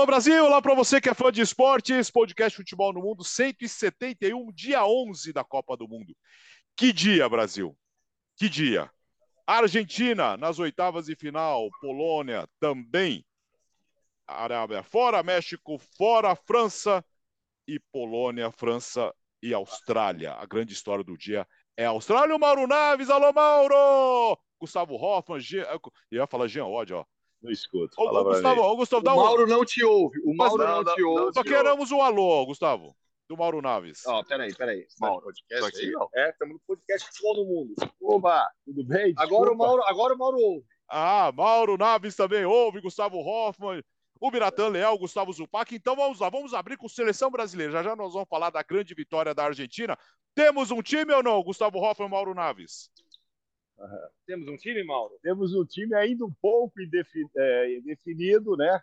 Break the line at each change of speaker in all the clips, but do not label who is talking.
Alô Brasil, lá para você que é fã de esportes, podcast Futebol no Mundo 171, dia 11 da Copa do Mundo. Que dia, Brasil? Que dia? Argentina nas oitavas de final, Polônia também. Arábia fora, México fora, França e Polônia, França e Austrália. A grande história do dia é Austrália. O Mauro Naves, alô Mauro! Gustavo Hoffman, Jean, eu ia falar Jean Odd, ó.
Não escuto.
Ô, ô, Gustavo, ô, Gustavo, dá
o
um...
Mauro não te ouve. O Mauro
não,
não,
não
te ouve.
Só queremos um alô, Gustavo, do Mauro Naves.
Ó, peraí, peraí.
Mauro,
podcast
aqui,
aí?
não.
É, estamos no podcast Futebol no Mundo.
Oba, tudo bem?
Agora o,
Desculpa.
Mauro, agora o Mauro ouve.
Ah, Mauro Naves também ouve, Gustavo Hoffman, o Biratan Leal, Gustavo Zupac. Então vamos lá, vamos abrir com seleção brasileira. Já já nós vamos falar da grande vitória da Argentina. Temos um time ou não, Gustavo Hoffman e Mauro Naves?
Temos um time, Mauro?
Temos um time ainda um pouco indefi- é, indefinido, né?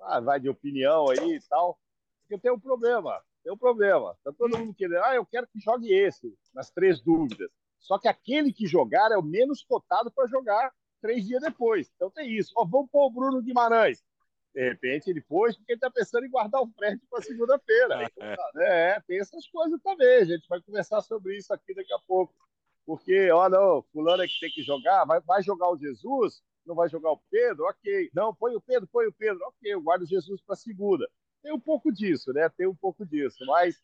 Ah, vai de opinião aí e tal. Porque tem um problema, tem um problema. Tá todo mundo querendo, ah, eu quero que jogue esse, nas três dúvidas. Só que aquele que jogar é o menos cotado para jogar três dias depois. Então tem isso. Ó, vamos pôr o Bruno Guimarães. De repente ele pôs porque ele está pensando em guardar o Fred para segunda-feira. É, tem essas coisas também. A gente vai conversar sobre isso aqui daqui a pouco. Porque, olha, ô, fulano é que tem que jogar, vai, vai jogar o Jesus, não vai jogar o Pedro, ok. Não, põe o Pedro, põe o Pedro, ok, eu guardo o Jesus para segunda. Tem um pouco disso, né? Tem um pouco disso. Mas,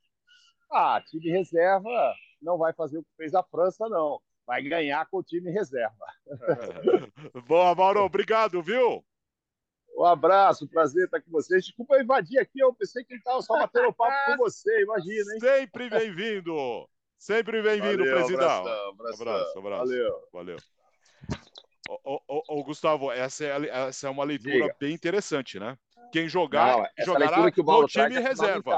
ah, time reserva não vai fazer o que fez a França, não. Vai ganhar com o time reserva.
Boa, Mauro, obrigado, viu?
Um abraço, prazer estar com vocês. Desculpa eu invadir aqui, eu pensei que ele estava só batendo papo com você, imagina, hein?
Sempre bem-vindo. Sempre bem-vindo, presidente.
abração, abração.
Abraço, abraço.
Valeu.
Valeu. Ô, ô, ô, Gustavo, essa é, essa é uma leitura
Diga.
bem interessante, né? Quem jogar,
Não,
jogará
que
no time
é
reserva.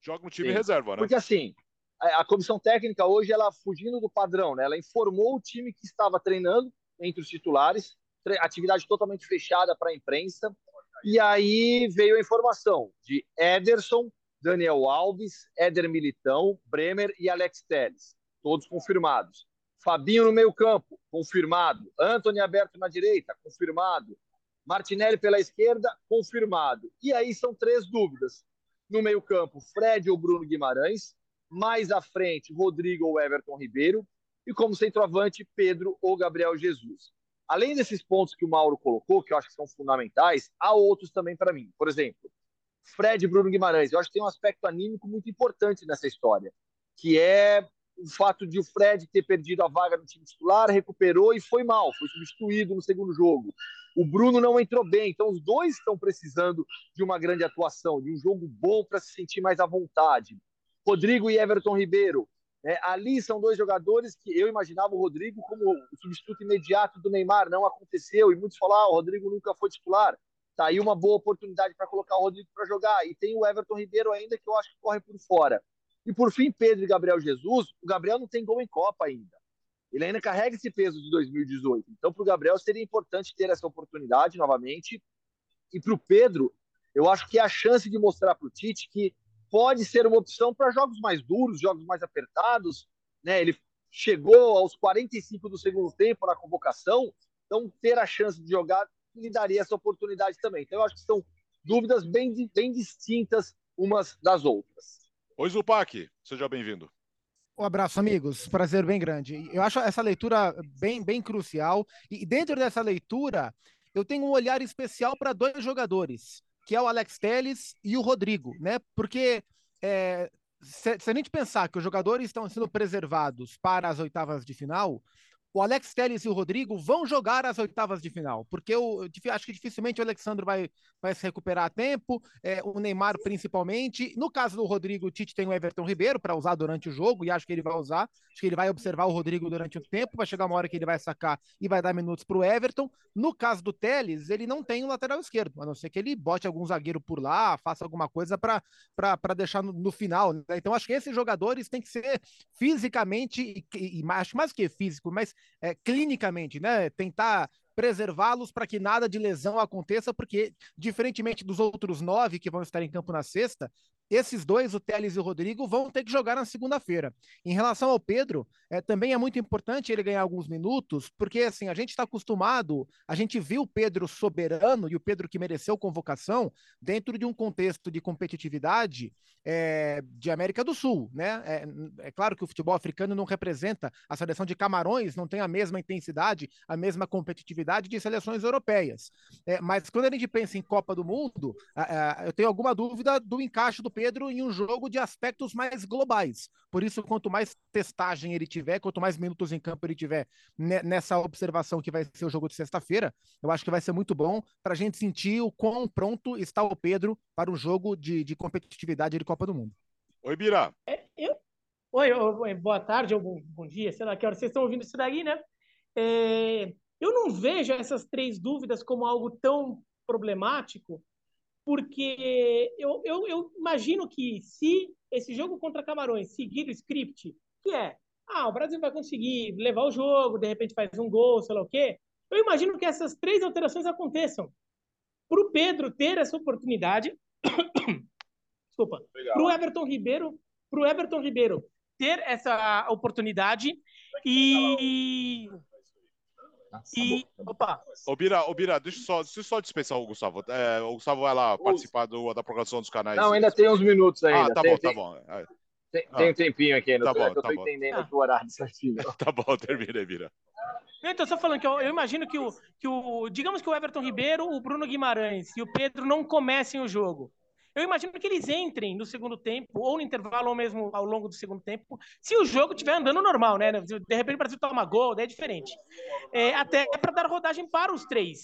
Joga no time
Sim.
reserva, né?
Porque assim, a, a comissão técnica hoje, ela fugindo do padrão, né? Ela informou o time que estava treinando entre os titulares, atividade totalmente fechada para a imprensa. E aí veio a informação de Ederson, Daniel Alves, Éder Militão, Bremer e Alex Telles, todos confirmados. Fabinho no meio-campo, confirmado. Anthony aberto na direita, confirmado. Martinelli pela esquerda, confirmado. E aí são três dúvidas. No meio-campo, Fred ou Bruno Guimarães. Mais à frente, Rodrigo ou Everton Ribeiro. E como centroavante, Pedro ou Gabriel Jesus. Além desses pontos que o Mauro colocou, que eu acho que são fundamentais, há outros também para mim. Por exemplo, Fred e Bruno Guimarães. Eu acho que tem um aspecto anímico muito importante nessa história, que é o fato de o Fred ter perdido a vaga no time titular, recuperou e foi mal, foi substituído no segundo jogo. O Bruno não entrou bem, então os dois estão precisando de uma grande atuação, de um jogo bom para se sentir mais à vontade. Rodrigo e Everton Ribeiro. né? ali são dois jogadores que eu imaginava o Rodrigo como o substituto imediato do Neymar, não aconteceu, e muitos falaram, ah, o Rodrigo nunca foi titular. Tá aí uma boa oportunidade para colocar o Rodrigo para jogar. E tem o Everton Ribeiro ainda, que eu acho que corre por fora. E por fim, Pedro e Gabriel Jesus. O Gabriel não tem gol em Copa ainda. Ele ainda carrega esse peso de 2018. Então, para o Gabriel seria importante ter essa oportunidade novamente. E para o Pedro, eu acho que é a chance de mostrar para o Tite que pode ser uma opção para jogos mais duros, jogos mais apertados. Né? Ele chegou aos 45 do segundo tempo na convocação, então ter a chance de jogar lhe daria essa oportunidade também. Então, eu acho que são dúvidas bem, bem distintas umas das outras.
Oi, Zupac, seja bem-vindo.
Um abraço, amigos. Prazer bem grande. Eu acho essa leitura bem, bem crucial. E dentro dessa leitura, eu tenho um olhar especial para dois jogadores, que é o Alex Telles e o Rodrigo, né? Porque é, se, se, a gente pensar que os jogadores estão sendo preservados para as oitavas de final, o Alex Telles e o Rodrigo vão jogar as oitavas de final, porque eu acho que dificilmente o Alexandre vai, vai se recuperar a tempo, é, o Neymar principalmente. No caso do Rodrigo, o Tite tem o Everton Ribeiro para usar durante o jogo, e acho que ele vai usar. Acho que ele vai observar o Rodrigo durante o tempo, vai chegar uma hora que ele vai sacar e vai dar minutos para o Everton. No caso do Telles, ele não tem o lateral esquerdo, a não ser que ele bote algum zagueiro por lá, faça alguma coisa para deixar no, no final. Né? Então, acho que esses jogadores têm que ser fisicamente, e, e, e acho mais que físico, mas é, clinicamente, né? Tentar preservá-los para que nada de lesão aconteça, porque, diferentemente dos outros nove que vão estar em campo na sexta, esses dois, o Teles e o Rodrigo, vão ter que jogar na segunda-feira. Em relação ao Pedro, é, também é muito importante ele ganhar alguns minutos, porque assim, a gente está acostumado, a gente viu o Pedro soberano e o Pedro que mereceu convocação dentro de um contexto de competitividade é, de América do Sul, né? É, é, claro que o futebol africano não representa a seleção de Camarões, não tem a mesma intensidade, a mesma competitividade de seleções europeias. É, mas quando a gente pensa em Copa do Mundo, eu tenho alguma dúvida do encaixe do Pedro em um jogo de aspectos mais globais. Por isso, quanto mais testagem ele tiver, quanto mais minutos em campo ele tiver nessa observação que vai ser o jogo de sexta-feira, eu acho que vai ser muito bom para a gente sentir o quão pronto está o Pedro para o jogo de, de competitividade de Copa do Mundo.
Oi, Bira.
É, eu... Oi, oi, boa tarde ou bom, bom, dia, sei lá que hora vocês estão ouvindo isso daí, né? É... Eu não vejo essas três dúvidas como algo tão problemático, porque eu, eu, eu, imagino que se esse jogo contra Camarões seguir o script, que é, ah, o Brasil vai conseguir levar o jogo, de repente faz um gol, sei lá o quê, eu imagino que essas três alterações aconteçam. Para o Pedro ter essa oportunidade, desculpa, para o Everton Ribeiro, para o Everton Ribeiro ter essa oportunidade e e, opa.
Ô, Bira, ô, Bira deixa, eu só, deixa eu só dispensar o Gustavo. É, o Gustavo vai lá participar do, da programação dos canais.
Não, ainda tem uns minutos ainda.
Ah, tá
tem,
bom,
tem,
tá bom. É.
Tem, ah. tem, um tempinho aqui ainda.
Tá bom,
eu
tá
tô
bom.
entendendo
ah.
o horário certinho.
tá bom, termina aí, Bira.
Então, só falando que eu, eu, imagino que o, que o. Digamos que o Everton Ribeiro, o Bruno Guimarães e o Pedro não comecem o jogo. Eu imagino que eles entrem no segundo tempo, ou no intervalo, ou mesmo ao longo do segundo tempo, se o jogo estiver andando normal, né? De repente o Brasil toma gol, daí é diferente. É, até para dar rodagem para os três.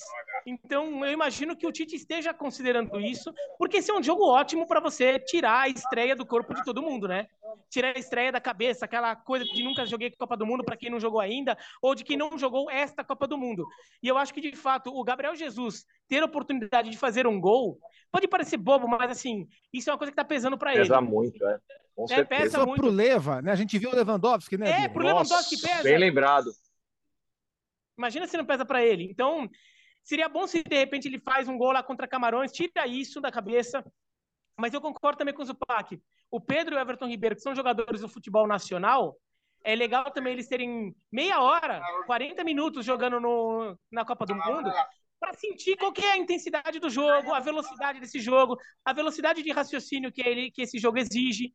Então, eu imagino que o Tite esteja considerando isso, porque esse é um jogo ótimo para você tirar a estreia do corpo de todo mundo, né? Tirar a estreia da cabeça, aquela coisa de nunca joguei Copa do Mundo para quem não jogou ainda, ou de quem não jogou esta Copa do Mundo. E eu acho que, de fato, o Gabriel Jesus ter a oportunidade de fazer um gol Pode parecer bobo, mas assim, isso é uma coisa que tá pesando para ele.
Pesa muito, é. Com
é, pesa muito.
pro Leva, né? A gente viu o Lewandowski, né?
É,
Diego?
pro Lewandowski pesa.
Bem lembrado.
Imagina se não pesa para ele. Então, seria bom se de repente ele faz um gol lá contra Camarões, tira isso da cabeça. Mas eu concordo também com o Zupac. O Pedro e o Everton Ribeiro, que são jogadores do futebol nacional, é legal também eles terem meia hora, 40 minutos jogando no, na Copa do Mundo, para sentir qual é a intensidade do jogo, a velocidade desse jogo, a velocidade de raciocínio que, ele, que esse jogo exige.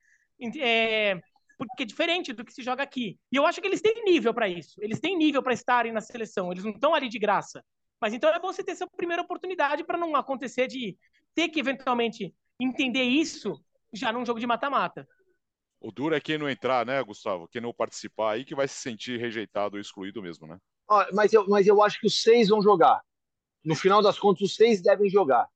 É, porque é diferente do que se joga aqui. E eu acho que eles têm nível para isso. Eles têm nível para estarem na seleção. Eles não estão ali de graça. Mas então é bom você ter essa primeira oportunidade para não acontecer de ter que eventualmente entender isso já num jogo de mata-mata.
O duro é quem não entrar, né, Gustavo? Quem não participar aí que vai se sentir rejeitado ou excluído mesmo, né?
mas, eu, mas eu acho que os seis vão jogar no final das contas, os seis devem jogar,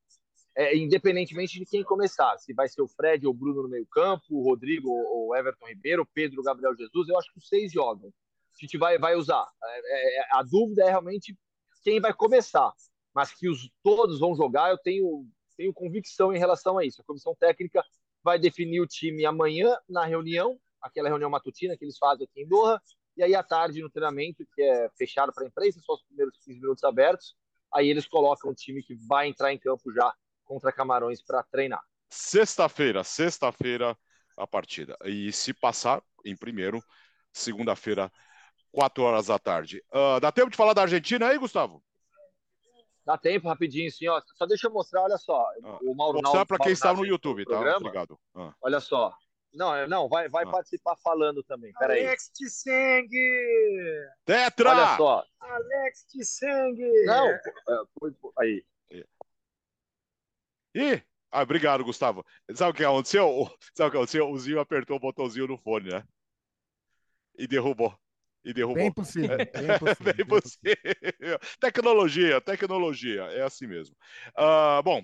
é, independentemente de quem começar. Se vai ser o Fred ou o Bruno no meio-campo, o Rodrigo ou o Everton Ribeiro, Pedro, Gabriel Jesus, eu acho que os seis jogam. A gente vai, vai usar. É, é, a dúvida é realmente quem vai começar. Mas que os todos vão jogar, eu tenho, tenho convicção em relação a isso. A comissão técnica vai definir o time amanhã na reunião, aquela reunião matutina que eles fazem aqui em Doha, e aí à tarde no treinamento, que é fechado para a imprensa, só os primeiros 15 minutos abertos, aí eles colocam o time que vai entrar em campo já contra Camarões para treinar.
Sexta-feira, sexta-feira a partida. E se passar em primeiro, segunda-feira, quatro horas da tarde. Uh, dá tempo de falar da Argentina aí, Gustavo?
Dá tempo, rapidinho, sim. Ó. Só deixa eu mostrar, olha só.
Ah, o Mauro Mostrar para quem está no YouTube, tá? Programa. Obrigado.
Ah. Olha só. Não, não, vai, vai ah. participar falando também. Peraí.
Alex Tseng!
Tetra!
Olha só.
Alex Tseng!
Não, é, aí.
Ih! Ah, obrigado, Gustavo. Sabe o que aconteceu? Sabe o que aconteceu? O Zinho apertou o botãozinho no fone, né? E derrubou. E derrubou.
Bem possível. Bem possível.
bem possível. Tecnologia, tecnologia. É assim mesmo. Uh, bom,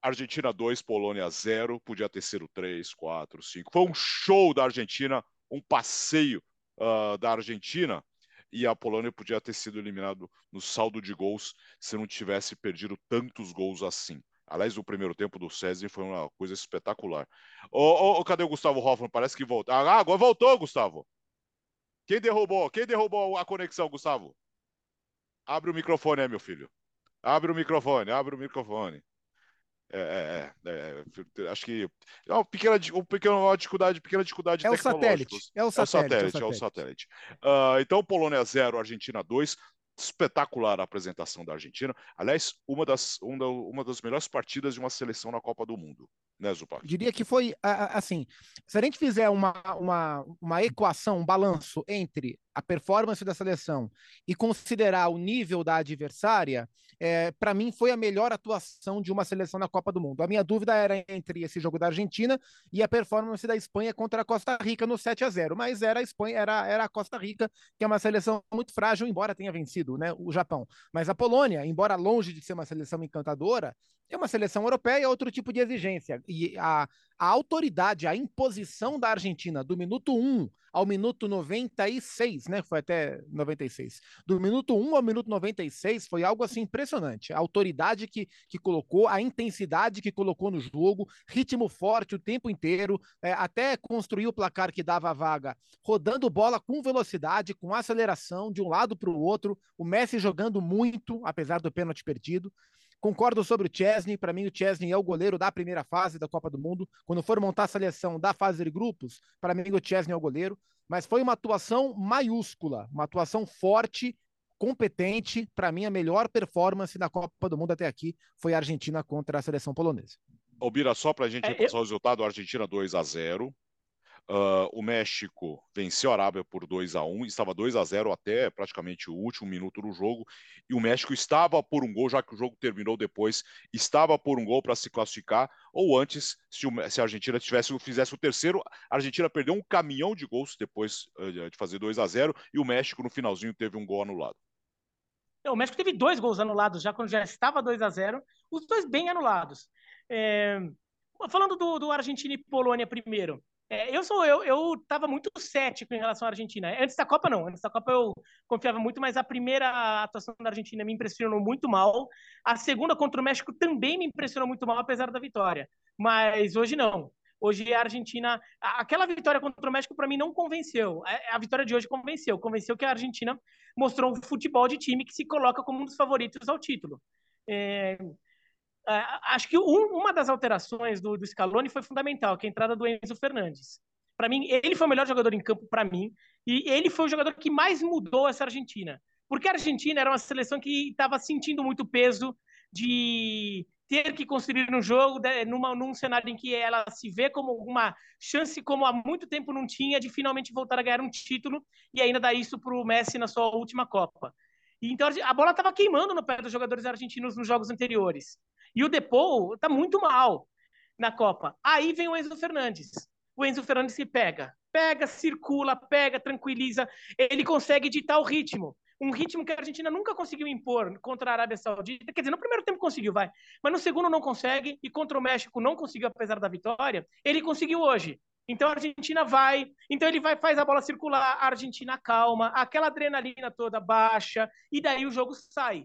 Argentina 2, Polônia 0, podia ter sido 3, 4, 5. Foi um show da Argentina, um passeio uh, da Argentina, e a Polônia podia ter sido eliminado no saldo de gols se não tivesse perdido tantos gols assim. Aliás, o primeiro tempo do César foi uma coisa espetacular. Ô, ô, cadê o Gustavo Hoffman? Parece que voltou. Ah, agora voltou, Gustavo. Quem derrubou? Quem derrubou a conexão, Gustavo? Abre o microfone aí, meu filho. Abre o microfone, abre o microfone. É, é, é, é, acho que é uma pequena, uma pequena uma dificuldade, pequena dificuldade
é o satélite. É o satélite.
É o satélite. Uh, então, Polônia 0, Argentina 2 espetacular a apresentação da Argentina. Aliás, uma das, uma, uma das melhores partidas de uma seleção na Copa do Mundo, né, Zupac?
Diria que foi, assim, se a gente fizer uma, uma, uma equação, um balanço entre a performance da seleção e considerar o nível da adversária, é, para mim foi a melhor atuação de uma seleção na Copa do Mundo. A minha dúvida era entre esse jogo da Argentina e a performance da Espanha contra a Costa Rica no 7 a 0 mas era a Espanha, era, era a Costa Rica, que é uma seleção muito frágil, embora tenha vencido né, o Japão. Mas a Polônia, embora longe de ser uma seleção encantadora, é uma seleção europeia, é outro tipo de exigência. E a, a autoridade, a imposição da Argentina do minuto 1 ao minuto 96, né? Foi até 96. Do minuto 1 ao minuto 96 foi algo assim impressionante. A autoridade que, que colocou, a intensidade que colocou no jogo, ritmo forte o tempo inteiro, é, até construir o placar que dava a vaga, rodando bola com velocidade, com aceleração de um lado para o outro, o Messi jogando muito, apesar do pênalti perdido. Concordo sobre o Chesney. Para mim, o Chesney é o goleiro da primeira fase da Copa do Mundo. Quando for montar a seleção da fase de grupos, para mim, o Chesney é o goleiro. Mas foi uma atuação maiúscula, uma atuação forte, competente. Para mim, a melhor performance da Copa do Mundo até aqui foi a Argentina contra a seleção polonesa.
Albira, só para a gente é, repassar eu... o resultado: Argentina 2 a 0 Uh, o México venceu a Arábia por 2 a 1 estava 2 a 0 até praticamente o último minuto do jogo, e o México estava por um gol, já que o jogo terminou depois, estava por um gol para se classificar, ou antes, se, o, se, a Argentina tivesse, fizesse o terceiro, a Argentina perdeu um caminhão de gols depois uh, de fazer 2 a 0 e o México no finalzinho teve um gol anulado.
É, o México teve dois gols anulados já quando já estava 2 a 0 os dois bem anulados. É... Falando do, do Argentina e Polônia primeiro, é, eu sou eu, eu estava muito cético em relação à Argentina. Antes da Copa não, antes da Copa eu confiava muito, mas a primeira atuação da Argentina me impressionou muito mal. A segunda contra o México também me impressionou muito mal, apesar da vitória. Mas hoje não. Hoje a Argentina, aquela vitória contra o México para mim não convenceu. A, a vitória de hoje convenceu, convenceu que a Argentina mostrou um futebol de time que se coloca como um dos favoritos ao título. É, acho que um, uma das alterações do, do Scaloni foi fundamental, que é a entrada do Enzo Fernandes. Para mim, ele foi o melhor jogador em campo para mim, e ele foi o jogador que mais mudou essa Argentina. Porque a Argentina era uma seleção que estava sentindo muito peso de ter que construir no jogo, numa, num cenário em que ela se vê como uma chance, como há muito tempo não tinha, de finalmente voltar a ganhar um título e ainda dar isso para o Messi na sua última Copa. Então a bola estava queimando no pé dos jogadores argentinos nos jogos anteriores. E o Depou tá muito mal na Copa. Aí vem o Enzo Fernandes. O Enzo Fernandes se pega. Pega, circula, pega, tranquiliza. Ele consegue ditar o ritmo. Um ritmo que a Argentina nunca conseguiu impor contra a Arábia Saudita. Quer dizer, no primeiro tempo conseguiu, vai. Mas no segundo não consegue. E contra o México não conseguiu, apesar da vitória. Ele conseguiu hoje. Então a Argentina vai, então ele vai faz a bola circular, a Argentina calma, aquela adrenalina toda baixa e daí o jogo sai.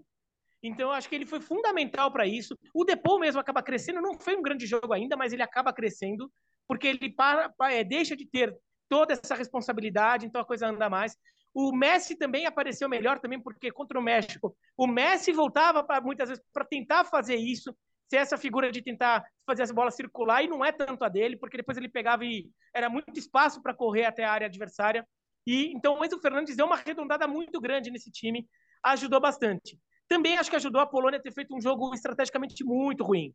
Então, eu acho que ele foi fundamental para isso. O Depou mesmo acaba crescendo, não foi um grande jogo ainda, mas ele acaba crescendo, porque ele para, é, deixa de ter toda essa responsabilidade, então a coisa anda mais. O Messi também apareceu melhor também, porque contra o México, o Messi voltava pra, muitas vezes para tentar fazer isso, ser essa figura de tentar fazer essa bola circular, e não é tanto a dele, porque depois ele pegava e era muito espaço para correr até a área adversária. E então o Enzo Fernandes deu uma arredondada muito grande nesse time, ajudou bastante. Também acho que ajudou a Polônia a ter feito um jogo estrategicamente muito ruim.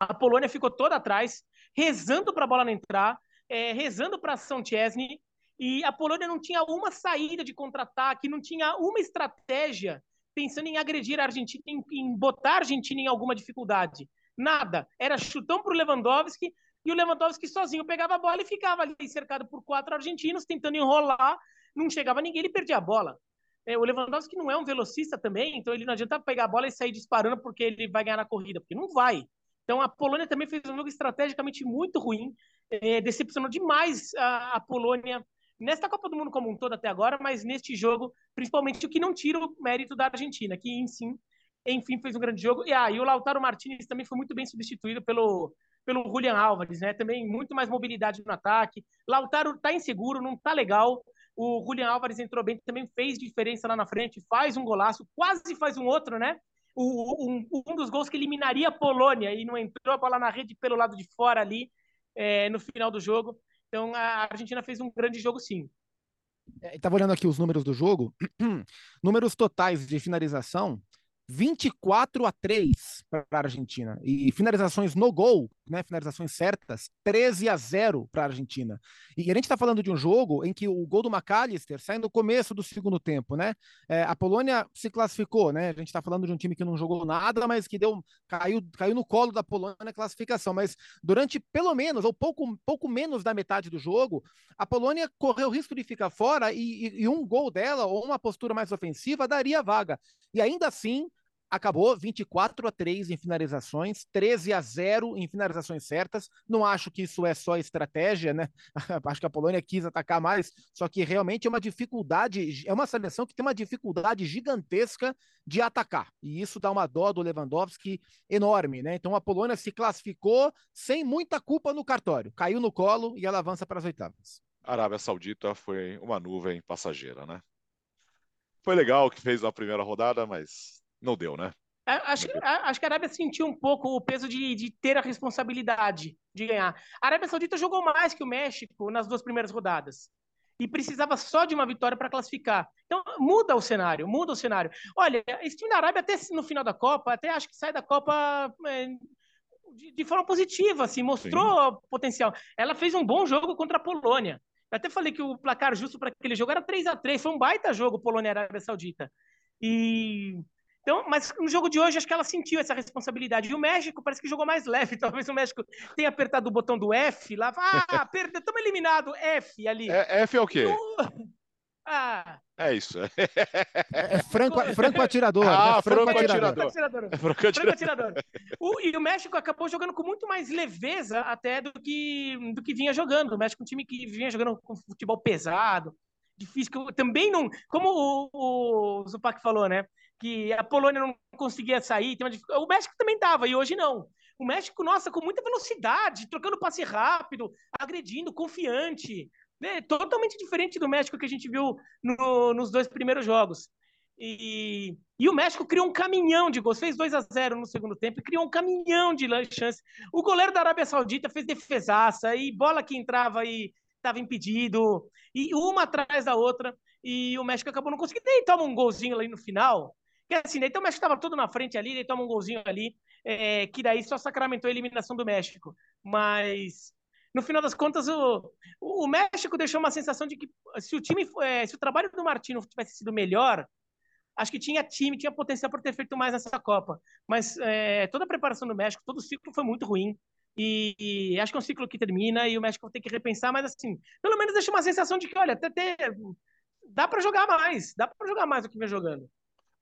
A Polônia ficou toda atrás, rezando para a bola não entrar, é, rezando para ação Chesney, e a Polônia não tinha uma saída de contra-ataque, não tinha uma estratégia pensando em agredir a Argentina, em, em botar a Argentina em alguma dificuldade. Nada. Era chutão para o Lewandowski, e o Lewandowski sozinho pegava a bola e ficava ali cercado por quatro argentinos, tentando enrolar, não chegava ninguém, ele perdia a bola. É, o Lewandowski não é um velocista também, então ele não adianta pegar a bola e sair disparando porque ele vai ganhar na corrida, porque não vai. Então a Polônia também fez um jogo estrategicamente muito ruim, é, decepcionou demais a, a, Polônia nesta Copa do Mundo como um todo até agora, mas neste jogo, principalmente o que não tira o mérito da Argentina, que enfim, enfim fez um grande jogo. E, ah, e o Lautaro Martinez também foi muito bem substituído pelo pelo Julian Álvares, né? Também muito mais mobilidade no ataque. Lautaro tá inseguro, não tá legal. O Julian Álvares entrou bem, também fez diferença lá na frente, faz um golaço, quase faz um outro, né? O, um, um dos gols que eliminaria a Polônia e não entrou a bola na rede pelo lado de fora ali é, no final do jogo. Então a Argentina fez um grande jogo, sim.
Estava olhando aqui os números do jogo. números totais de finalização: 24 a 3 para a Argentina. E finalizações no gol, né, finalizações certas, 13 a 0 para a Argentina. E a gente está falando de um jogo em que o gol do McAllister sai no começo do segundo tempo, né? É, a Polônia se classificou, né? A gente está falando de um time que não jogou nada, mas que deu caiu, caiu no colo da Polônia na classificação. Mas durante pelo menos, ou pouco, pouco menos da metade do jogo, a Polônia correu o risco de ficar fora e, e, e um gol dela, ou uma postura mais ofensiva, daria vaga. E ainda assim, acabou 24 a 3 em finalizações, 13 a 0 em finalizações certas. Não acho que isso é só estratégia, né? acho que a Polônia quis atacar mais, só que realmente é uma dificuldade, é uma seleção que tem uma dificuldade gigantesca de atacar. E isso dá uma dó do Lewandowski enorme, né? Então a Polônia se classificou sem muita culpa no cartório, caiu no colo e ela avança para as oitavas.
A Arábia Saudita foi uma nuvem passageira, né? Foi legal que fez na primeira rodada, mas não deu, né?
É, acho, acho que a Arábia sentiu um pouco o peso de, de ter a responsabilidade de ganhar. A Arábia Saudita jogou mais que o México nas duas primeiras rodadas e precisava só de uma vitória para classificar. Então muda o cenário, muda o cenário. Olha, esse time da Arábia até no final da Copa, até acho que sai da Copa é, de, de, forma positiva, assim, mostrou Sim. potencial. Ela fez um bom jogo contra a Polônia. Eu até falei que o placar justo para aquele jogo era 3 a 3 foi um baita jogo Polônia e Arábia Saudita. E então, mas no jogo de hoje, acho que ela sentiu essa responsabilidade. E o México parece que jogou mais leve. Talvez o México tenha apertado o botão do F lá. Ah, perdeu, estamos eliminados. F ali.
É, F é o quê?
Ah.
É isso.
É franco, franco atirador.
Ah,
né?
franco, franco atirador. atirador.
É franco atirador. Franco atirador. O, e o México acabou jogando com muito mais leveza até do que, do que vinha jogando. O México é um time que vinha jogando com futebol pesado, difícil. Também não. Como o, o Zupac falou, né? que a Polônia não conseguia sair. O México também dava, e hoje não. O México, nossa, com muita velocidade, trocando passe rápido, agredindo, confiante. Né? Totalmente diferente do México que a gente viu no, nos dois primeiros jogos. E, e, o México criou um caminhão de gols, fez 2 a 0 no segundo tempo e criou um caminhão de chance. O goleiro da Arábia Saudita fez defesaça e bola que entrava e estava impedido, e uma atrás da outra. E o México acabou não conseguindo. E toma um golzinho ali no final, porque assim, então o México estava todo na frente ali, ele toma um golzinho ali, é, que daí só sacramentou a eliminação do México. Mas no final das contas, o, o México deixou uma sensação de que se o time, é, se o trabalho do Martino tivesse sido melhor, acho que tinha time, tinha potencial para ter feito mais nessa Copa. Mas é, toda a preparação do México, todo o ciclo foi muito ruim. E, e, acho que é um ciclo que termina e o México tem que repensar, mas assim, pelo menos deixa uma sensação de que, olha, até, até dá para jogar mais, dá para jogar mais do que vem jogando.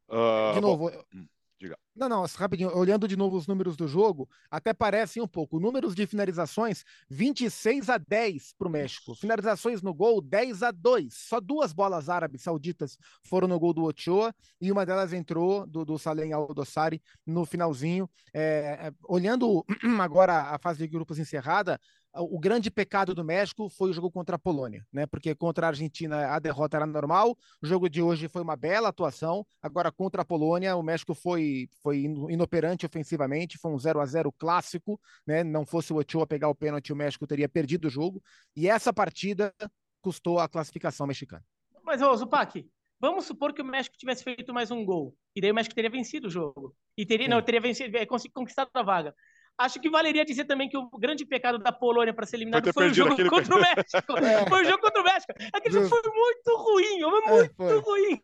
Uh, de novo, bom, diga. Não, não, rapidinho, olhando de novo os números do jogo, até parecem um pouco. Números de finalizações, 26 a 10 para o México. Finalizações no gol, 10 a 2. Só duas bolas árabes sauditas foram no gol do Ochoa e uma delas entrou do, do Salem Aldossari no finalzinho. É, é, olhando agora a fase de grupos encerrada, o grande pecado do México foi o jogo contra a Polônia, né? Porque contra a Argentina a derrota era normal, o jogo de hoje foi uma bela atuação, agora contra a Polônia o México foi, foi inoperante ofensivamente, foi um 0 a 0 clássico, né? Não fosse o Ochoa pegar o pênalti, o México teria perdido o jogo, e essa partida custou a classificação mexicana.
Mas, ô, Zupac, vamos supor que o México tivesse feito mais um gol, e daí o México teria vencido o jogo, e teria, não, teria vencido, é, conquistado a vaga. Acho que valeria dizer também que o grande pecado da Polônia para ser eliminado foi o jogo contra o México. É. Foi o jogo contra o México. Aquele jogo foi muito ruim, muito é, ruim.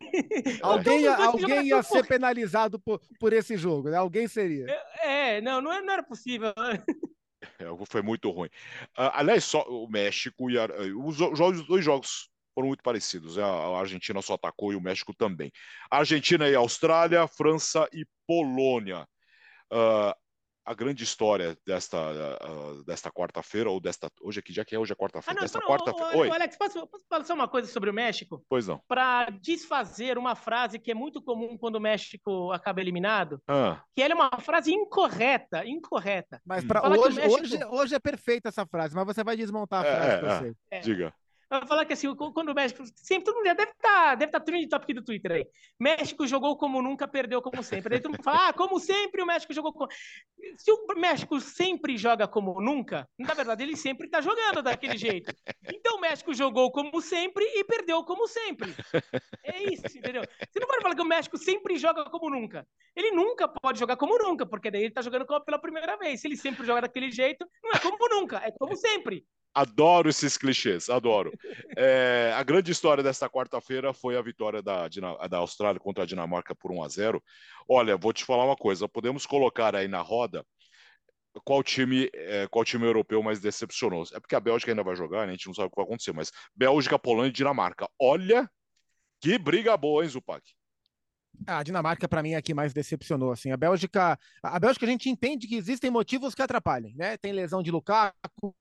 Alguém, alguém ia ser penalizado por, por esse jogo, né? Alguém seria.
É, é não, não, não era possível.
É, foi muito ruim. Uh, aliás, só o México e a, os, os dois jogos foram muito parecidos. Né? A Argentina só atacou e o México também. Argentina e Austrália, França e Polônia. Uh, a grande história desta, uh, desta quarta-feira, ou desta. Hoje aqui, já que é hoje é quarta-feira. Ah, desta quarta-feira.
Oi. Alex, posso, posso falar só uma coisa sobre o México?
Pois não.
Para desfazer uma frase que é muito comum quando o México acaba eliminado,
ah.
que ela é uma frase incorreta, incorreta.
Mas para hoje, México... hoje, hoje é perfeita essa frase, mas você vai desmontar a
é,
frase
é,
pra você.
É. Diga.
Vai falar que assim, quando o México. Sempre todo mundo deve estar tá, deve tá trending top do Twitter aí. México jogou como nunca, perdeu como sempre. Daí todo mundo fala, ah, como sempre o México jogou como. Se o México sempre joga como nunca, na verdade ele sempre tá jogando daquele jeito. Então o México jogou como sempre e perdeu como sempre. É isso, entendeu? Você não pode falar que o México sempre joga como nunca. Ele nunca pode jogar como nunca, porque daí ele tá jogando pela primeira vez. Se ele sempre joga daquele jeito, não é como nunca, é como sempre.
Adoro esses clichês, adoro. É, a grande história desta quarta-feira foi a vitória da, da Austrália contra a Dinamarca por 1 a 0. Olha, vou te falar uma coisa: podemos colocar aí na roda qual time, é, qual time europeu mais decepcionou. É porque a Bélgica ainda vai jogar, né? a gente não sabe o que vai acontecer, mas Bélgica, Polônia e Dinamarca. Olha que briga boa, hein, Zupac?
A Dinamarca, para mim, é a que mais decepcionou. Assim. A Bélgica, a Bélgica, a gente entende que existem motivos que atrapalhem, né? Tem lesão de Lukaku,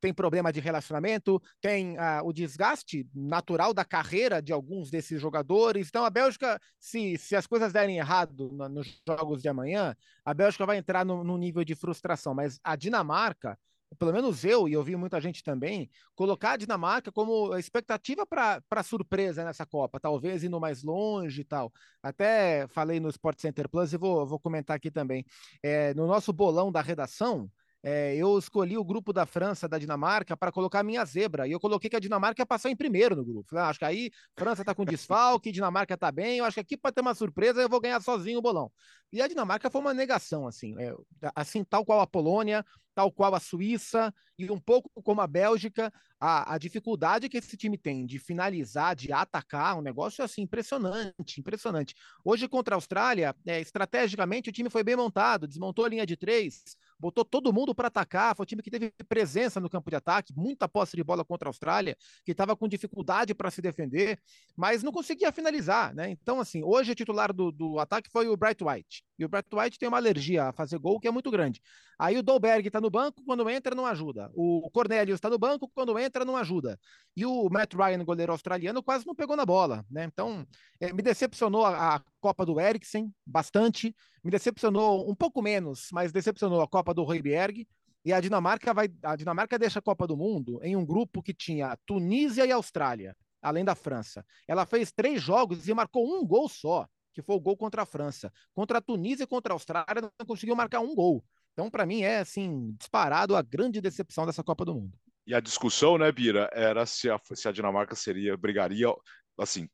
tem problema de relacionamento, tem o desgaste natural da carreira de alguns desses jogadores. Então, a Bélgica, se, se as coisas derem errado no, nos jogos de amanhã, a Bélgica vai entrar num nível de frustração. Mas a Dinamarca, pelo menos eu, e eu vi muita gente também, colocar a Dinamarca como expectativa para surpresa nessa Copa, talvez indo mais longe e tal. Até falei no Sport Center Plus e vou, vou comentar aqui também. É, no nosso bolão da redação, é, eu escolhi o grupo da França, da Dinamarca, para colocar a minha zebra. E eu coloquei que a Dinamarca ia passar em primeiro no grupo. Falei, ah, acho que aí França está com desfalque, Dinamarca está bem. Eu acho que aqui pode ter uma surpresa, eu vou ganhar sozinho o bolão. E a Dinamarca foi uma negação, assim, é, assim tal qual a Polônia, tal qual a Suíça e um pouco como a Bélgica, a, a, dificuldade que esse time tem de finalizar, de atacar, um negócio assim impressionante, impressionante. Hoje contra a Austrália, é, estrategicamente o time foi bem montado, desmontou a linha de três, botou todo mundo para atacar, foi um time que teve presença no campo de ataque, muita posse de bola contra a Austrália, que estava com dificuldade para se defender, mas não conseguia finalizar, né? Então, assim, hoje o titular do, do ataque foi o Bright White. E o Bright White tem uma alergia a fazer gol que é muito grande. Aí o Dolberg está no banco, quando entra, não ajuda. O Cornelius está no banco, quando entra, não ajuda. E o Matt Ryan, goleiro australiano, quase não pegou na bola, né? Então, é, me decepcionou a, a Copa do Eriksen bastante. Me decepcionou um pouco menos, mas decepcionou a Copa do Royberg. E a Dinamarca vai, a Dinamarca deixa a Copa do Mundo em um grupo que tinha Tunísia e Austrália, além da França. Ela fez três jogos e marcou um gol só que foi o gol contra a França. Contra a Tunísia e contra a Austrália, não conseguiu marcar um gol. Então, para mim, é assim, disparado a grande decepção dessa Copa do Mundo.
E a discussão, né, Bira, era se a, se a Dinamarca seria, brigaria, assim,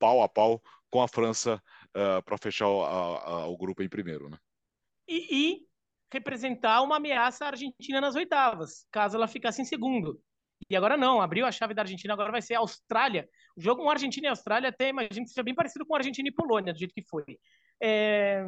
pau a pau com a França uh, eh, para fechar o, a, a, o grupo em primeiro, né?
E, e representar uma ameaça à Argentina nas oitavas, caso ela ficasse em segundo. E agora não, abriu a chave da Argentina, agora vai ser a Austrália. O jogo com Argentina e Austrália até imagino que seja bem parecido com Argentina e Polônia, do jeito que foi. É...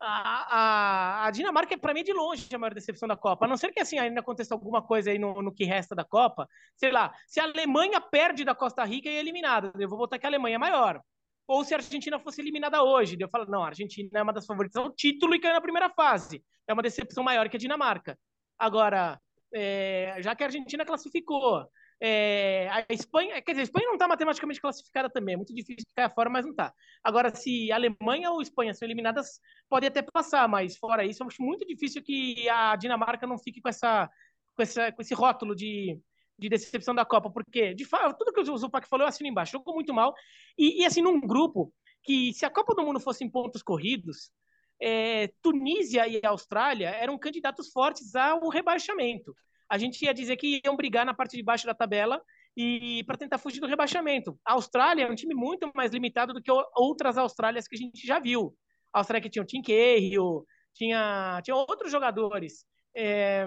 A, a, a, Dinamarca, para mim, é de longe a maior decepção da Copa. A não ser que assim ainda aconteça alguma coisa aí no, no que resta da Copa. Sei lá, se a Alemanha perde da Costa Rica e é eliminada, eu vou botar que a Alemanha é maior. Ou se a Argentina fosse eliminada hoje, eu falo, não, a Argentina é uma das favoritas ao título e caiu na primeira fase. É uma decepção maior que a Dinamarca. Agora, é, já que a Argentina classificou, é, a Espanha, quer dizer, a Espanha não está matematicamente classificada também, é muito difícil ficar fora, mas não está. Agora, se Alemanha ou Espanha são eliminadas, pode até passar, mas fora isso, eu acho muito difícil que a Dinamarca não fique com, essa, com, essa, com esse rótulo de, de decepção da Copa, porque, de fato, tudo que o Zupac falou, eu assino embaixo, jogou muito mal, e, e assim, num grupo que, se a Copa do Mundo fosse em pontos corridos, é, Tunísia e Austrália eram candidatos fortes ao rebaixamento. A gente ia dizer que iam brigar na parte de baixo da tabela e para tentar fugir do rebaixamento. A Austrália é um time muito mais limitado do que outras Austrálias que a gente já viu. A Austrália que tinha o Tim Cahill, tinha, tinha outros jogadores. É,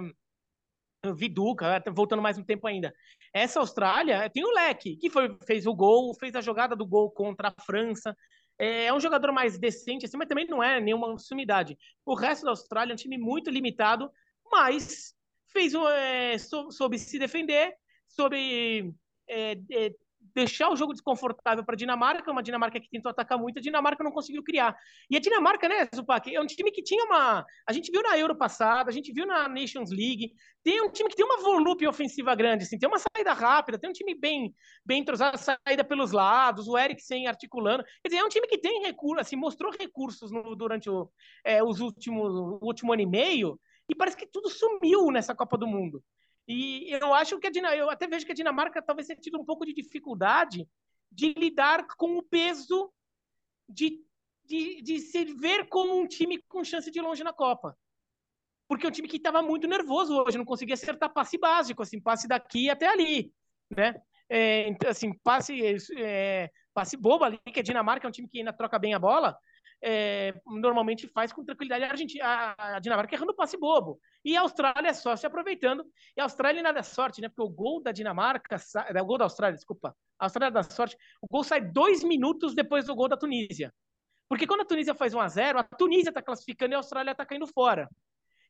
Viduca, voltando mais um tempo ainda. Essa Austrália tem o Leque, que foi, fez o gol, fez a jogada do gol contra a França. É, é um jogador mais decente, assim, mas também não é nenhuma sumidade. O resto da Austrália é um time muito limitado, mas fez é, soube se defender, soube é, deixar o jogo desconfortável para a Dinamarca, uma Dinamarca que tentou atacar muito, a Dinamarca não conseguiu criar. E a Dinamarca, né, Zupac, é um time que tinha uma. A gente viu na Euro passada, a gente viu na Nations League, tem um time que tem uma volume ofensiva grande, assim, tem uma saída rápida, tem um time bem, bem entrosado, saída pelos lados, o Eriksen articulando. Quer dizer, é um time que tem recursos, assim, mostrou recursos no, durante o, é, os últimos, o último ano e meio, e parece que tudo sumiu nessa Copa do Mundo. E eu acho que a Dinamarca, eu até vejo que a Dinamarca talvez tenha tido um pouco de dificuldade de lidar com o peso de, de, de se ver como um time com chance de ir longe na Copa. Porque é um time que estava muito nervoso hoje, não conseguia acertar passe básico, assim, passe daqui até ali, né? É, então, assim, passe, é, passe bobo ali, que a Dinamarca é um time que ainda troca bem a bola, é, normalmente faz com tranquilidade a, Argentina, a, Dinamarca errando passe bobo. E a Austrália é só se aproveitando. E a Austrália nada é sorte, né? Porque o gol da Dinamarca, é, o gol da Austrália, desculpa, a Austrália dá sorte, o gol sai dois minutos depois do gol da Tunísia. Porque quando a Tunísia faz 1 a 0 a Tunísia está classificando e a Austrália está caindo fora.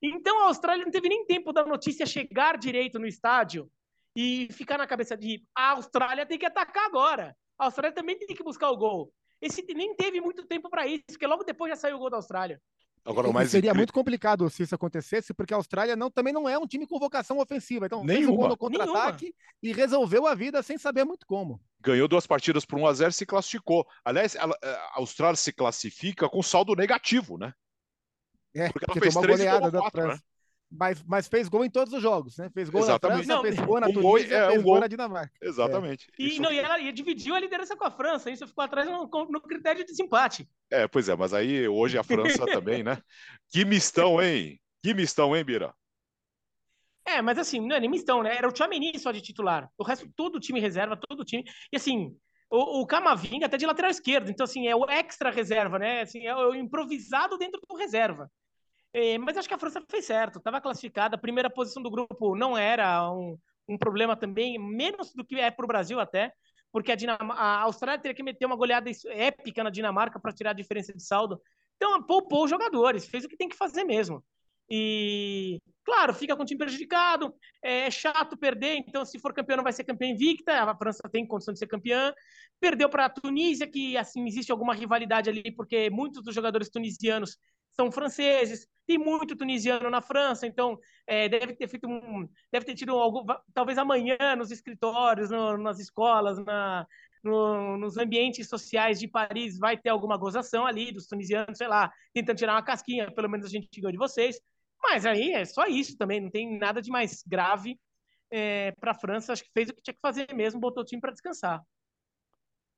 Então a Austrália não teve nem tempo da notícia chegar direito no estádio e ficar na cabeça de a Austrália tem que atacar agora. A Austrália também tem que buscar o gol. Esse nem teve muito tempo para isso, porque logo depois já saiu o gol da Austrália.
Agora, mais seria incrível... muito complicado se isso acontecesse, porque a Austrália não, também não é um time com vocação ofensiva. Então, Nenhuma. fez o gol no contra-ataque e resolveu a vida sem saber muito como.
Ganhou duas partidas por 1 a 0 e se classificou. Aliás, a Austrália se classifica com saldo negativo, né?
É, porque ela fez três goleada da quatro, França. Né? Mas, mas, fez gol em todos os jogos, né? Fez gol Exatamente. na França, não, fez gol na um Tunísia, gol, é, fez um gol na Dinamarca.
Exatamente.
É. E, não, e ela e dividiu a liderança com a França, isso ficou atrás no, no, critério de desempate.
É, pois é, mas aí hoje a França também, né? Que mistão, hein? Que mistão, hein, Bira?
É, mas assim, não é nem mistão, né? Era o Tchouameni só de titular. O resto, todo o time reserva, todo o time. E assim, o, o Camavinga até de lateral esquerdo. Então, assim, é o extra reserva, né? Assim, é o improvisado dentro do reserva. É, mas acho que a França fez certo, estava classificada, a primeira posição do grupo não era um, um problema também, menos do que é para o Brasil até, porque a, Dinam a Austrália teria que meter uma goleada épica na Dinamarca para tirar a diferença de saldo. Então, poupou os jogadores, fez o que tem que fazer mesmo. E, claro, fica com o time prejudicado, é chato perder, então se for campeão não vai ser campeão invicta, a França tem condição de ser campeã. Perdeu para a Tunísia, que assim existe alguma rivalidade ali, porque muitos dos jogadores tunisianos são franceses, tem muito tunisiano na França, então é, deve ter feito um, deve ter tido algo, talvez amanhã nos escritórios, no, nas escolas, na, no, nos ambientes sociais de Paris vai ter alguma gozação ali dos tunisianos, sei lá, tentando tirar uma casquinha, pelo menos a gente ganhou de vocês. Mas aí é só isso também, não tem nada de mais grave é, para a França. Acho que fez o que tinha que fazer mesmo, botou o time para descansar.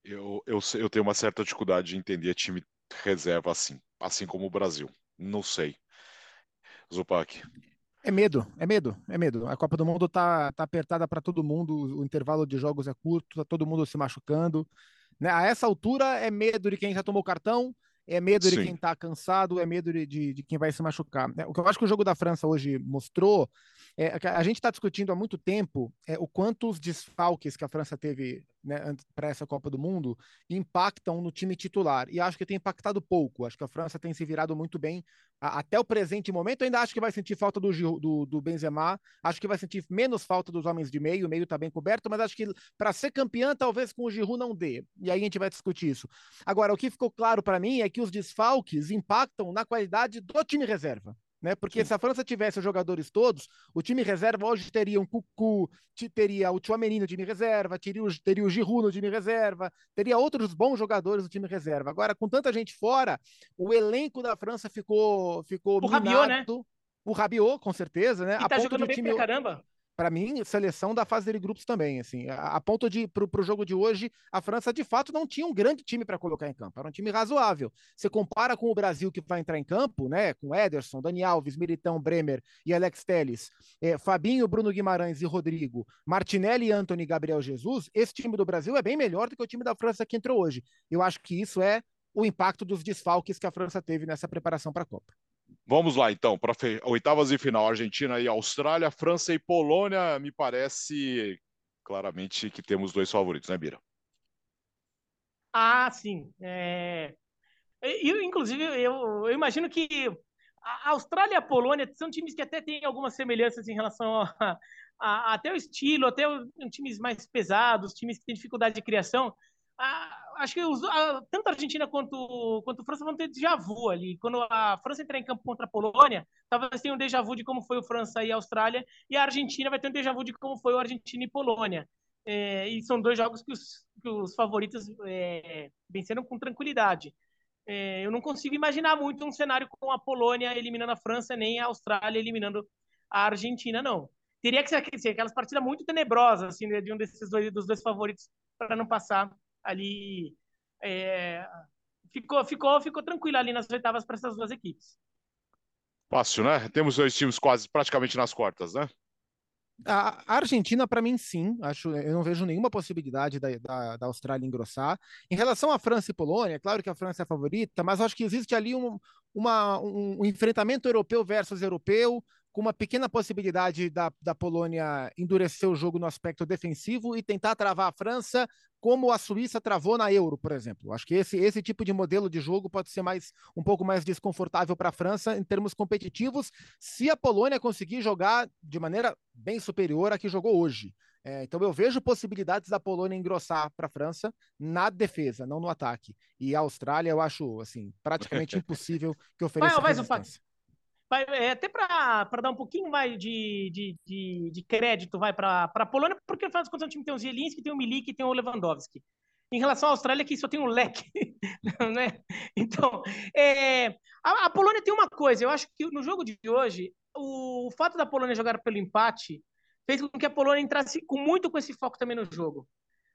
Eu, eu, eu tenho uma certa dificuldade de entender time reserva assim, assim como o Brasil. Não sei. Zupac.
É medo, é medo, é medo. A Copa do Mundo tá, tá apertada para todo mundo, o intervalo de jogos é curto, tá todo mundo se machucando. Né? A essa altura é medo de quem já tomou cartão, é medo Sim. de quem tá cansado, é medo de, de, de, quem vai se machucar. É, o que eu acho que o jogo da França hoje mostrou é que a gente está discutindo há muito tempo é, o quanto os desfalques que a França teve né, para essa Copa do Mundo impactam no time titular. E acho que tem impactado pouco. Acho que a França tem se virado muito bem a, até o presente momento. Ainda acho que vai sentir falta do, do, do, Benzema. Acho que vai sentir menos falta dos homens de meio. O meio está bem coberto, mas acho que para ser campeã, talvez com o Giroud não dê. E aí a gente vai discutir isso. Agora, o que ficou claro para mim é que os desfalques impactam na qualidade do time reserva né? Porque Sim. se a França tivesse os jogadores todos, o time reserva hoje teria um Cucu, teria o Chouameni no time reserva, teria o, teria o Giroud no time reserva, teria outros bons jogadores no time reserva. Agora, com tanta gente fora, o elenco da França ficou ficou
o minado. Rabiot, né?
O Rabiot, com certeza, né?
E tá jogando bem time... pra caramba
para mim, seleção da fase de grupos também, assim, a, a ponto de pro, pro jogo de hoje, a França de fato não tinha um grande time para colocar em campo, era um time razoável. Você compara com o Brasil que vai entrar em campo, né, com Ederson, Dani Alves, Militão, Bremer e Alex Telles, é, Fabinho, Bruno Guimarães e Rodrigo, Martinelli, Anthony, Gabriel Jesus, esse time do Brasil é bem melhor do que o time da França que entrou hoje. Eu acho que isso é o impacto dos desfalques que a França teve nessa preparação para a Copa.
Vamos lá, então, para oitavas de final, Argentina e Austrália, França e Polônia, me parece claramente que temos dois favoritos, né, Bira?
Ah, sim. É... Eu, inclusive, eu, eu imagino que a Austrália e a Polônia são times que até têm algumas semelhanças em relação a, a, até o estilo, até o, times mais pesados, times que têm dificuldade de criação acho que os, a, tanto a Argentina quanto, quanto a França vão ter déjà vu ali. Quando a França entrar em campo contra a Polônia, talvez tenha um déjà vu de como foi o França e a Austrália, e a Argentina vai ter um déjà vu de como foi o Argentina e Polônia. É, e são dois jogos que os, que os favoritos é, venceram com tranquilidade. É, eu não consigo imaginar muito um cenário com a Polônia eliminando a França, nem a Austrália eliminando a Argentina, não. teria que ser aquelas partidas muito tenebrosas, assim, de um desses dois, dos dois favoritos, para não passar ali. É, ficou, ficou, ficou tranquilo ali nas oitavas para essas duas equipes.
Fácil, né? Temos dois times quase praticamente nas quartas, né?
A Argentina, para mim, sim. Acho, eu não vejo nenhuma possibilidade da, da, da, Austrália engrossar. Em relação à França e Polônia, é claro que a França é a favorita, mas acho que existe ali um, uma, um, um enfrentamento europeu versus europeu, com uma pequena possibilidade da, da Polônia endurecer o jogo no aspecto defensivo e tentar travar a França, como a Suíça travou na Euro, por exemplo. Acho que esse, esse tipo de modelo de jogo pode ser mais um pouco mais desconfortável para a França em termos competitivos, se a Polônia conseguir jogar de maneira bem superior à que jogou hoje. É, então eu vejo possibilidades da Polônia engrossar para a França na defesa, não no ataque. E a Austrália eu acho assim praticamente impossível que ofereça vai, resistência
é, até para dar um pouquinho mais de, de, de, de crédito vai para a Polônia, porque afinal das contas o time tem o Zielinski, tem o Milik tem o Lewandowski. Em relação à Austrália, que só tem um leque, né? Então, é, a, a, Polônia tem uma coisa, eu acho que no jogo de hoje, o, o fato da Polônia jogar pelo empate fez com que a Polônia entrasse com muito com esse foco também no jogo.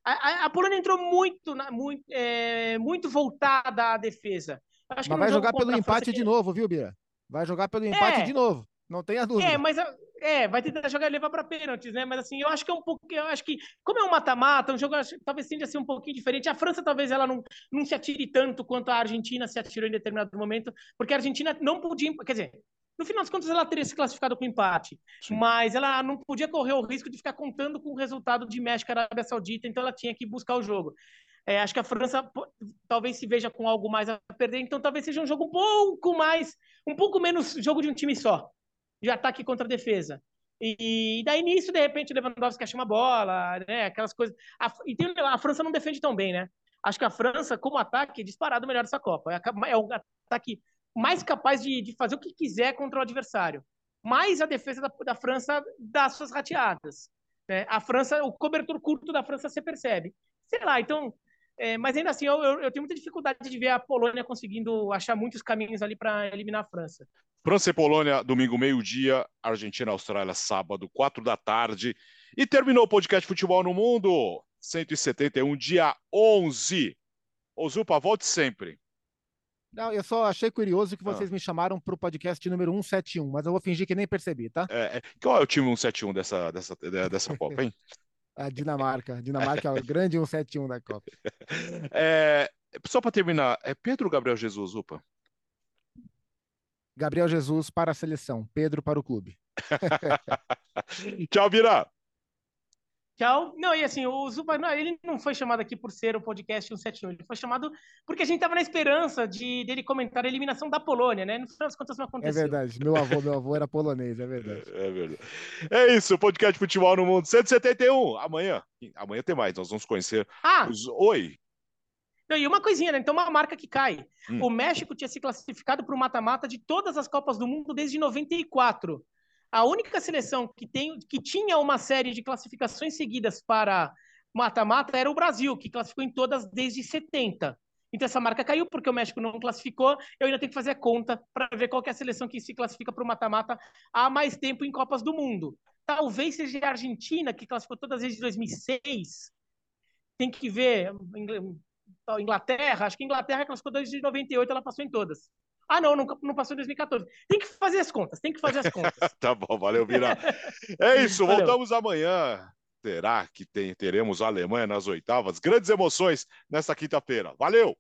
A, a, a Polônia entrou muito, muito, é, muito voltada à defesa.
Mas vai jogar pelo empate de novo, viu, Bira? Vai jogar pelo empate é. de novo. Não tenha dúvida.
É, mas é, vai tentar jogar e levar para pênaltis, né? Mas assim, eu acho que é um pouco, eu acho que como é um mata-mata, um jogo talvez tende a ser um pouquinho diferente. A França talvez ela não, não se atire tanto quanto a Argentina se atirou em determinado momento, porque a Argentina não podia, quer dizer, no final das contas ela teria se classificado com empate, Sim. mas ela não podia correr o risco de ficar contando com o resultado de México e Arábia Saudita, então ela tinha que buscar o jogo. É, acho que a França talvez se veja com algo mais a perder, então talvez seja um jogo um pouco mais, um pouco menos jogo de um time só, de ataque contra defesa. E, e daí nisso, de repente, o Lewandowski acha uma bola, né? Aquelas coisas. A, e tem, a França não defende tão bem, né? Acho que a França, como ataque, é disparado melhor dessa Copa. É, é o ataque mais capaz de, de, fazer o que quiser contra o adversário. Mas a defesa da, da França dá suas rateadas. Né? A França, o cobertor curto da França você percebe. Sei lá, então é, mas ainda assim, eu, eu, eu, tenho muita dificuldade de ver a Polônia conseguindo achar muitos caminhos ali para eliminar a França.
França e Polônia, domingo, meio-dia. Argentina, Austrália, sábado, quatro da tarde. E terminou o podcast Futebol no Mundo, 171, dia 11. Ozupa, volte sempre.
Não, eu só achei curioso que vocês ah. me chamaram para o podcast número 171, mas eu vou fingir que nem percebi, tá?
É, é, qual é o time 171 dessa, dessa, dessa Copa, hein?
A Dinamarca. Dinamarca é o grande 171 da Copa.
É, só para terminar, é Pedro Gabriel Jesus, upa?
Gabriel Jesus para a seleção, Pedro para o clube.
Tchau, Vira.
Tchau. Não, e assim, o Zupa, ele não foi chamado aqui por ser o podcast 171, ele foi chamado porque a gente estava na esperança de dele comentar a eliminação da Polônia, né? No final das contas não é aconteceu.
É verdade, meu avô, meu avô era polonês, é verdade.
É, é verdade. É isso, o podcast Futebol no Mundo 171. Amanhã, amanhã tem mais, nós vamos conhecer
ah,
os... Oi.
Não, e uma coisinha, né? Então, uma marca que cai. Hum. O México tinha se classificado para o mata-mata de todas as Copas do Mundo desde 94. A única seleção que, tem, que tinha uma série de classificações seguidas para mata-mata era o Brasil, que classificou em todas desde 70. Então essa marca caiu porque o México não classificou. Eu ainda tenho que fazer a conta para ver qual é a seleção que se classifica para o mata-mata há mais tempo em Copas do Mundo. Talvez seja a Argentina, que classificou todas desde 2006. Tem que ver. Inglaterra, acho que a Inglaterra classificou desde 98, ela passou em todas. Ah, não, não, não passou em 2014. Tem que fazer as contas, tem que fazer as contas.
tá bom, valeu, Vira. É isso, valeu. voltamos amanhã. Será que tem, teremos a Alemanha nas oitavas? Grandes emoções nesta quinta-feira. Valeu!